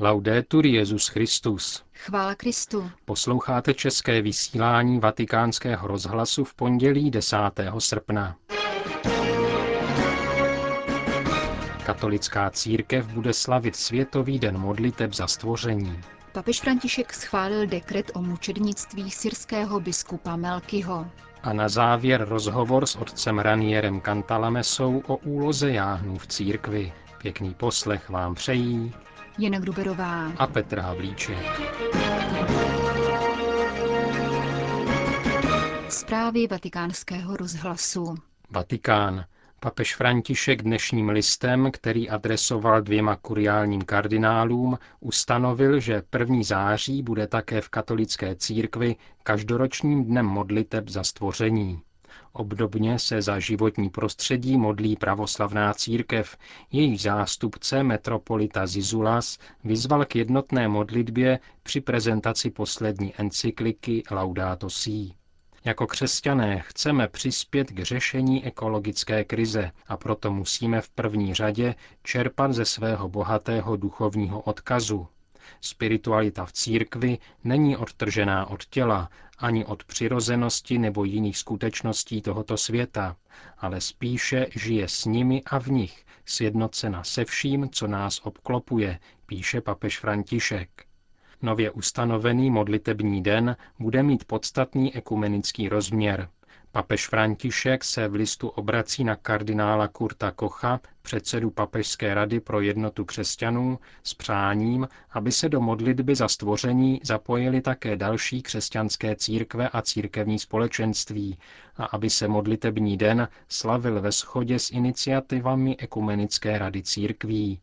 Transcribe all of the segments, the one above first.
Laudetur Jezus Christus. Chvála Kristu. Posloucháte české vysílání Vatikánského rozhlasu v pondělí 10. srpna. Katolická církev bude slavit Světový den modliteb za stvoření. Papež František schválil dekret o mučednictví syrského biskupa Melkyho. A na závěr rozhovor s otcem Ranierem Cantalamesou o úloze jáhnů v církvi. Pěkný poslech vám přejí Jana Gruberová a Petr Havlíček. Zprávy vatikánského rozhlasu. Vatikán. Papež František dnešním listem, který adresoval dvěma kuriálním kardinálům, ustanovil, že 1. září bude také v katolické církvi každoročním dnem modliteb za stvoření. Obdobně se za životní prostředí modlí pravoslavná církev. Její zástupce, metropolita Zizulas, vyzval k jednotné modlitbě při prezentaci poslední encykliky Laudato Si. Jako křesťané chceme přispět k řešení ekologické krize a proto musíme v první řadě čerpat ze svého bohatého duchovního odkazu. Spiritualita v církvi není odtržená od těla, ani od přirozenosti nebo jiných skutečností tohoto světa, ale spíše žije s nimi a v nich, sjednocena se vším, co nás obklopuje, píše papež František. Nově ustanovený modlitební den bude mít podstatný ekumenický rozměr. Papež František se v listu obrací na kardinála Kurta Kocha, předsedu Papežské rady pro jednotu křesťanů, s přáním, aby se do modlitby za stvoření zapojili také další křesťanské církve a církevní společenství a aby se modlitební den slavil ve shodě s iniciativami Ekumenické rady církví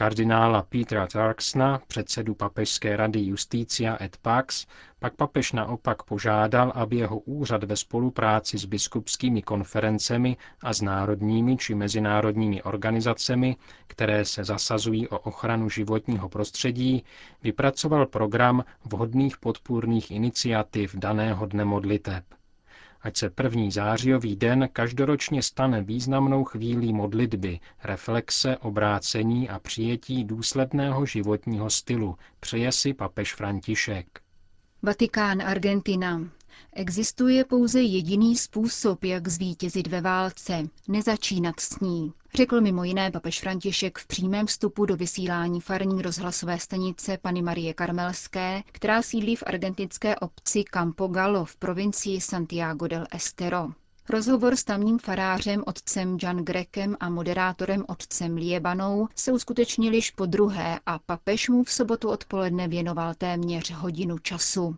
kardinála Petra Tarksna, předsedu Papežské rady Justícia et Pax, pak papež naopak požádal, aby jeho úřad ve spolupráci s biskupskými konferencemi a s národními či mezinárodními organizacemi, které se zasazují o ochranu životního prostředí, vypracoval program vhodných podpůrných iniciativ daného dne modliteb ať se první zářijový den každoročně stane významnou chvílí modlitby, reflexe, obrácení a přijetí důsledného životního stylu, přeje si papež František. Vatikán, Argentina. Existuje pouze jediný způsob, jak zvítězit ve válce, nezačínat s ní, řekl mimo jiné papež František v přímém vstupu do vysílání farní rozhlasové stanice Pany Marie Karmelské, která sídlí v argentinské obci Campo Gallo v provincii Santiago del Estero. Rozhovor s tamním farářem otcem Jan Grekem a moderátorem otcem Liebanou se uskutečnil již po druhé a papež mu v sobotu odpoledne věnoval téměř hodinu času.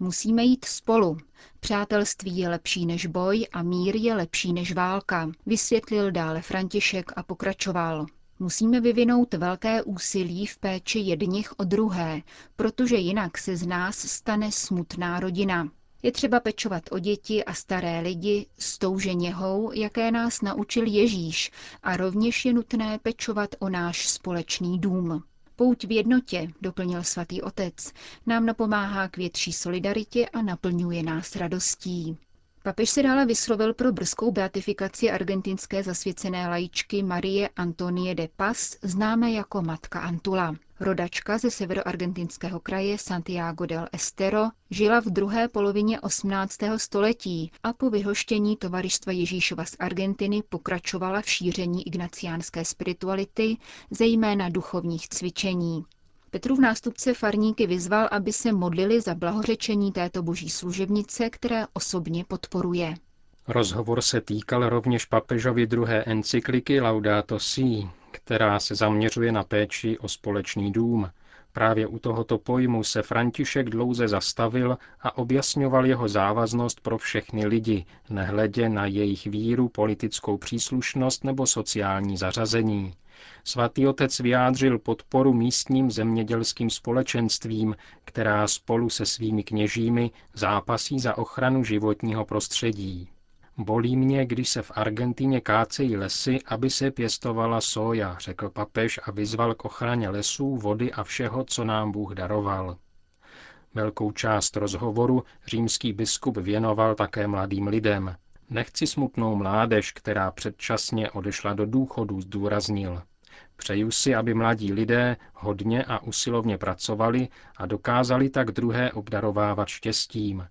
Musíme jít spolu. Přátelství je lepší než boj a mír je lepší než válka, vysvětlil dále František a pokračoval. Musíme vyvinout velké úsilí v péči jedních o druhé, protože jinak se z nás stane smutná rodina. Je třeba pečovat o děti a staré lidi s tou ženěhou, jaké nás naučil Ježíš, a rovněž je nutné pečovat o náš společný dům. Pouť v jednotě, doplnil svatý otec, nám napomáhá k větší solidaritě a naplňuje nás radostí. Papež se dále vyslovil pro brzkou beatifikaci argentinské zasvěcené lajičky Marie Antonie de Paz, známé jako Matka Antula. Rodačka ze severoargentinského kraje Santiago del Estero žila v druhé polovině 18. století a po vyhoštění tovaristva Ježíšova z Argentiny pokračovala v šíření ignaciánské spirituality, zejména duchovních cvičení. Petrův nástupce farníky vyzval, aby se modlili za blahořečení této boží služebnice, které osobně podporuje. Rozhovor se týkal rovněž papežovy druhé encykliky Laudato Si, která se zaměřuje na péči o společný dům. Právě u tohoto pojmu se František dlouze zastavil a objasňoval jeho závaznost pro všechny lidi, nehledě na jejich víru, politickou příslušnost nebo sociální zařazení. Svatý otec vyjádřil podporu místním zemědělským společenstvím, která spolu se svými kněžími zápasí za ochranu životního prostředí. Bolí mě, když se v Argentině kácejí lesy, aby se pěstovala soja, řekl papež a vyzval k ochraně lesů, vody a všeho, co nám Bůh daroval. Velkou část rozhovoru římský biskup věnoval také mladým lidem. Nechci smutnou mládež, která předčasně odešla do důchodu, zdůraznil. Přeju si, aby mladí lidé hodně a usilovně pracovali a dokázali tak druhé obdarovávat štěstím.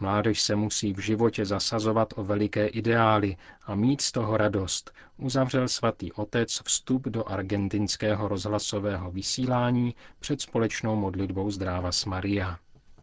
Mládež se musí v životě zasazovat o veliké ideály a mít z toho radost, uzavřel svatý otec vstup do argentinského rozhlasového vysílání před společnou modlitbou Zdráva s Maria.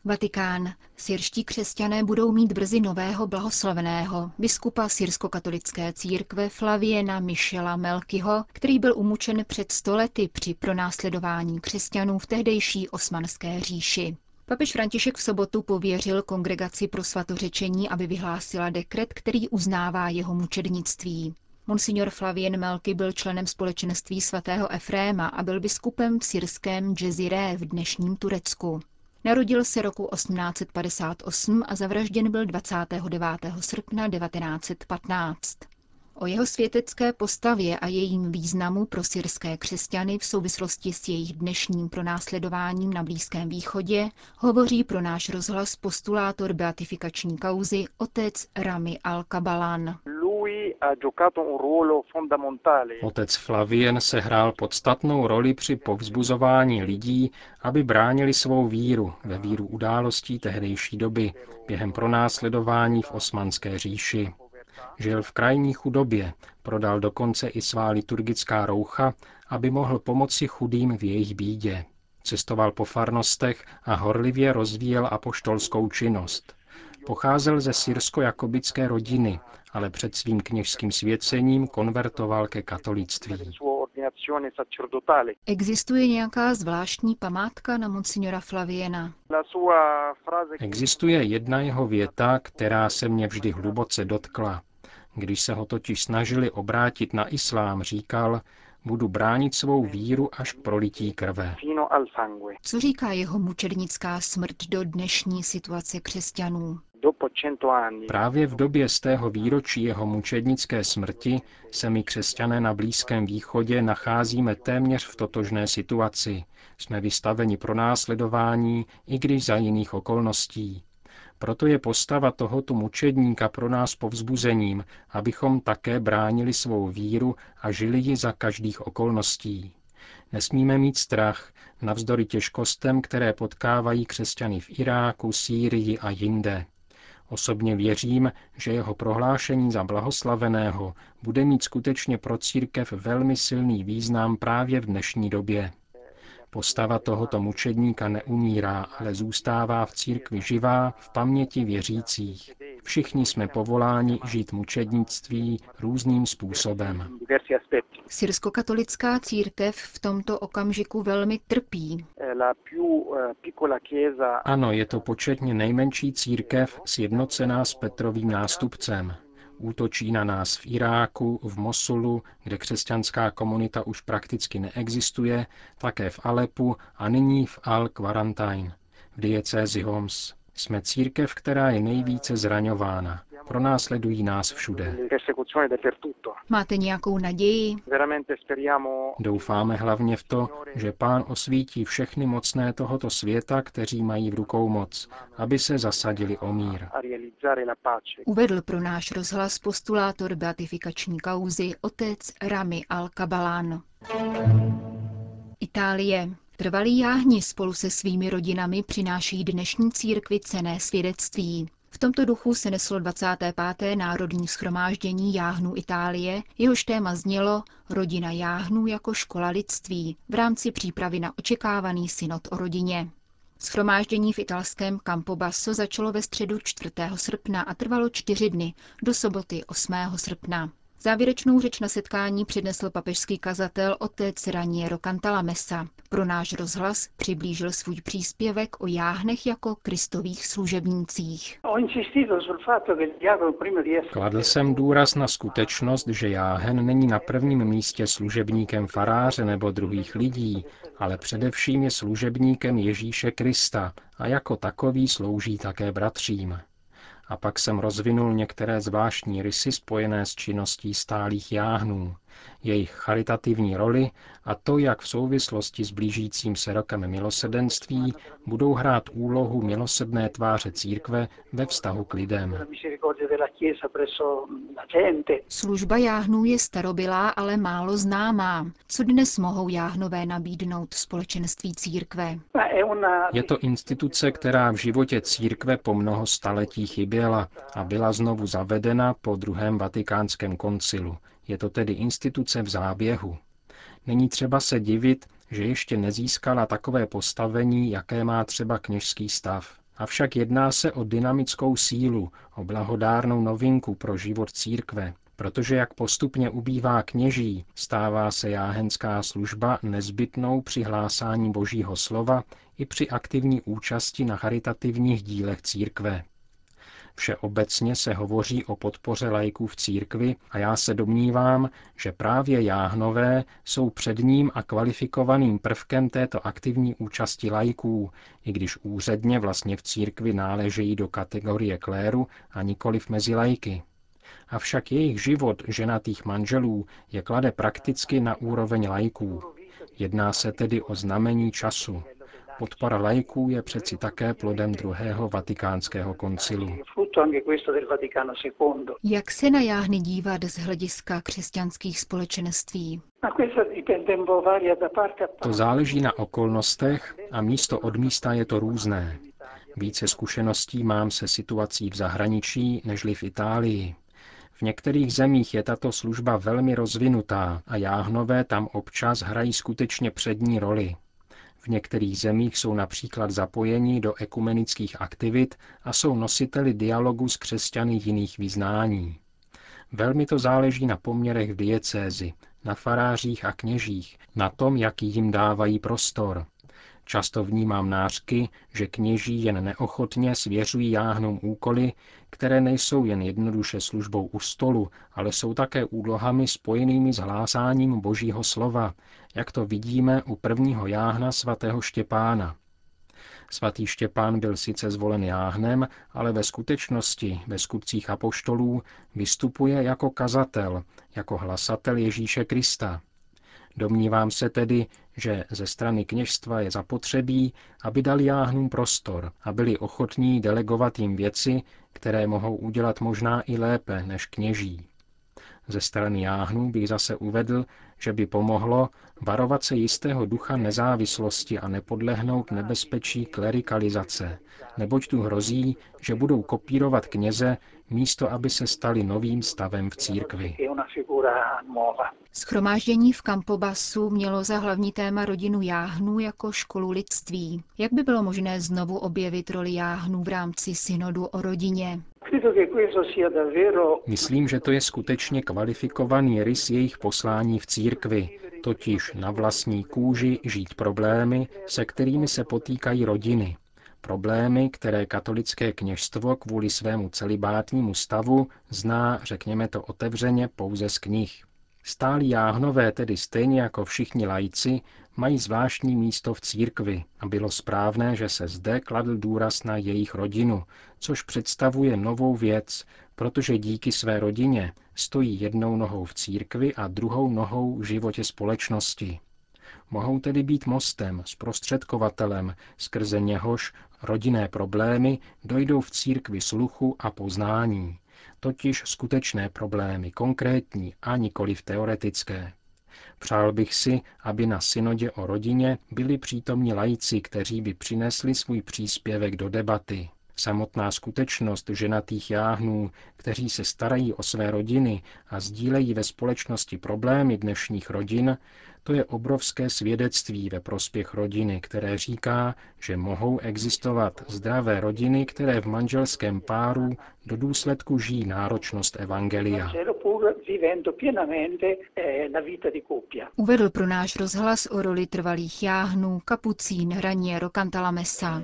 Vatikán. Syrští křesťané budou mít brzy nového blahoslaveného, biskupa syrsko-katolické církve Flaviena Michela Melkyho, který byl umučen před stolety při pronásledování křesťanů v tehdejší osmanské říši. Papež František v sobotu pověřil kongregaci pro svatořečení, aby vyhlásila dekret, který uznává jeho mučednictví. Monsignor Flavien Melky byl členem společenství svatého Efréma a byl biskupem v syrském Džeziré v dnešním Turecku. Narodil se roku 1858 a zavražděn byl 29. srpna 1915. O jeho světecké postavě a jejím významu pro syrské křesťany v souvislosti s jejich dnešním pronásledováním na Blízkém východě hovoří pro náš rozhlas postulátor beatifikační kauzy otec Rami al-Kabalan. Otec Flavien sehrál podstatnou roli při povzbuzování lidí, aby bránili svou víru ve víru událostí tehdejší doby během pronásledování v osmanské říši. Žil v krajní chudobě, prodal dokonce i svá liturgická roucha, aby mohl pomoci chudým v jejich bídě. Cestoval po farnostech a horlivě rozvíjel apoštolskou činnost. Pocházel ze syrsko-jakobické rodiny, ale před svým kněžským svěcením konvertoval ke katolictví. Existuje nějaká zvláštní památka na monsignora Flaviena? Existuje jedna jeho věta, která se mě vždy hluboce dotkla. Když se ho totiž snažili obrátit na islám, říkal, budu bránit svou víru až prolití krve. Co říká jeho mučednická smrt do dnešní situace křesťanů? Právě v době z tého výročí jeho mučednické smrti se my křesťané na Blízkém východě nacházíme téměř v totožné situaci. Jsme vystaveni pro následování, i když za jiných okolností. Proto je postava tohoto mučedníka pro nás povzbuzením, abychom také bránili svou víru a žili ji za každých okolností. Nesmíme mít strach, navzdory těžkostem, které potkávají křesťany v Iráku, Sýrii a jinde. Osobně věřím, že jeho prohlášení za blahoslaveného bude mít skutečně pro církev velmi silný význam právě v dnešní době. Postava tohoto mučedníka neumírá, ale zůstává v církvi živá v paměti věřících. Všichni jsme povoláni žít mučednictví různým způsobem. Syrsko-katolická církev v tomto okamžiku velmi trpí. Ano, je to početně nejmenší církev sjednocená s Petrovým nástupcem. Útočí na nás v Iráku, v Mosulu, kde křesťanská komunita už prakticky neexistuje, také v Alepu a nyní v Al-Quarantine, v diecézi Homs. Jsme církev, která je nejvíce zraňována. Pronásledují nás všude. Máte nějakou naději? Doufáme hlavně v to, že pán osvítí všechny mocné tohoto světa, kteří mají v rukou moc, aby se zasadili o mír. Uvedl pro náš rozhlas postulátor beatifikační kauzy otec Rami al-Kabalan. Itálie. Trvalí jáhni spolu se svými rodinami přináší dnešní církvi cené svědectví. V tomto duchu se neslo 25. národní schromáždění jáhnů Itálie, jehož téma znělo Rodina jáhnů jako škola lidství v rámci přípravy na očekávaný synod o rodině. Schromáždění v italském Campobasso začalo ve středu 4. srpna a trvalo čtyři dny do soboty 8. srpna. Závěrečnou řeč na setkání přednesl papežský kazatel otec Raniero Cantalamessa. Pro náš rozhlas přiblížil svůj příspěvek o jáhnech jako kristových služebnících. Kladl jsem důraz na skutečnost, že jáhen není na prvním místě služebníkem faráře nebo druhých lidí, ale především je služebníkem Ježíše Krista a jako takový slouží také bratřím a pak jsem rozvinul některé zvláštní rysy spojené s činností stálých jáhnů. Jejich charitativní roli a to, jak v souvislosti s blížícím se rokem milosedenství budou hrát úlohu milosedné tváře církve ve vztahu k lidem. Služba jáhnů je starobylá, ale málo známá. Co dnes mohou jáhnové nabídnout společenství církve? Je to instituce, která v životě církve po mnoho staletí chyběla a byla znovu zavedena po druhém vatikánském koncilu. Je to tedy instituce v záběhu. Není třeba se divit, že ještě nezískala takové postavení, jaké má třeba kněžský stav. Avšak jedná se o dynamickou sílu, o blahodárnou novinku pro život církve, protože jak postupně ubývá kněží, stává se jáhenská služba nezbytnou při hlásání božího slova i při aktivní účasti na charitativních dílech církve. Všeobecně se hovoří o podpoře lajků v církvi a já se domnívám, že právě jáhnové jsou předním a kvalifikovaným prvkem této aktivní účasti lajků, i když úředně vlastně v církvi náležejí do kategorie kléru a nikoliv mezi lajky. Avšak jejich život ženatých manželů je klade prakticky na úroveň lajků. Jedná se tedy o znamení času, Podpora lajků je přeci také plodem druhého vatikánského koncilu. Jak se na jáhny dívat z hlediska křesťanských společenství? To záleží na okolnostech a místo od místa je to různé. Více zkušeností mám se situací v zahraničí nežli v Itálii. V některých zemích je tato služba velmi rozvinutá a jáhnové tam občas hrají skutečně přední roli. V některých zemích jsou například zapojeni do ekumenických aktivit a jsou nositeli dialogu s křesťany jiných vyznání. Velmi to záleží na poměrech v diecézi, na farářích a kněžích, na tom, jaký jim dávají prostor. Často vnímám nářky, že kněží jen neochotně svěřují jáhnům úkoly, které nejsou jen jednoduše službou u stolu, ale jsou také úlohami spojenými s hlásáním Božího slova, jak to vidíme u prvního jáhna svatého Štěpána. Svatý Štěpán byl sice zvolen jáhnem, ale ve skutečnosti, ve skutcích apoštolů, vystupuje jako kazatel, jako hlasatel Ježíše Krista. Domnívám se tedy, že ze strany kněžstva je zapotřebí, aby dali jáhnům prostor a byli ochotní delegovat jim věci, které mohou udělat možná i lépe než kněží. Ze strany jáhnů bych zase uvedl, že by pomohlo varovat se jistého ducha nezávislosti a nepodlehnout nebezpečí klerikalizace, neboť tu hrozí, že budou kopírovat kněze, místo aby se stali novým stavem v církvi. Schromáždění v Campobasu mělo za hlavní téma rodinu jáhnů jako školu lidství. Jak by bylo možné znovu objevit roli jáhnů v rámci synodu o rodině? Myslím, že to je skutečně kvalifikovaný rys jejich poslání v církvi, totiž na vlastní kůži žít problémy, se kterými se potýkají rodiny. Problémy, které katolické kněžstvo kvůli svému celibátnímu stavu zná, řekněme to otevřeně, pouze z knih. Stálí jáhnové, tedy stejně jako všichni lajci, mají zvláštní místo v církvi a bylo správné, že se zde kladl důraz na jejich rodinu, což představuje novou věc, protože díky své rodině stojí jednou nohou v církvi a druhou nohou v životě společnosti. Mohou tedy být mostem, zprostředkovatelem, skrze něhož rodinné problémy dojdou v církvi sluchu a poznání, totiž skutečné problémy, konkrétní a nikoli teoretické. Přál bych si, aby na synodě o rodině byli přítomni lajci, kteří by přinesli svůj příspěvek do debaty. Samotná skutečnost ženatých jáhnů, kteří se starají o své rodiny a sdílejí ve společnosti problémy dnešních rodin, to je obrovské svědectví ve prospěch rodiny, které říká, že mohou existovat zdravé rodiny, které v manželském páru do důsledku žijí náročnost evangelia. Uvedl pro náš rozhlas o roli trvalých jáhnů kapucín Raniero Cantalamessa.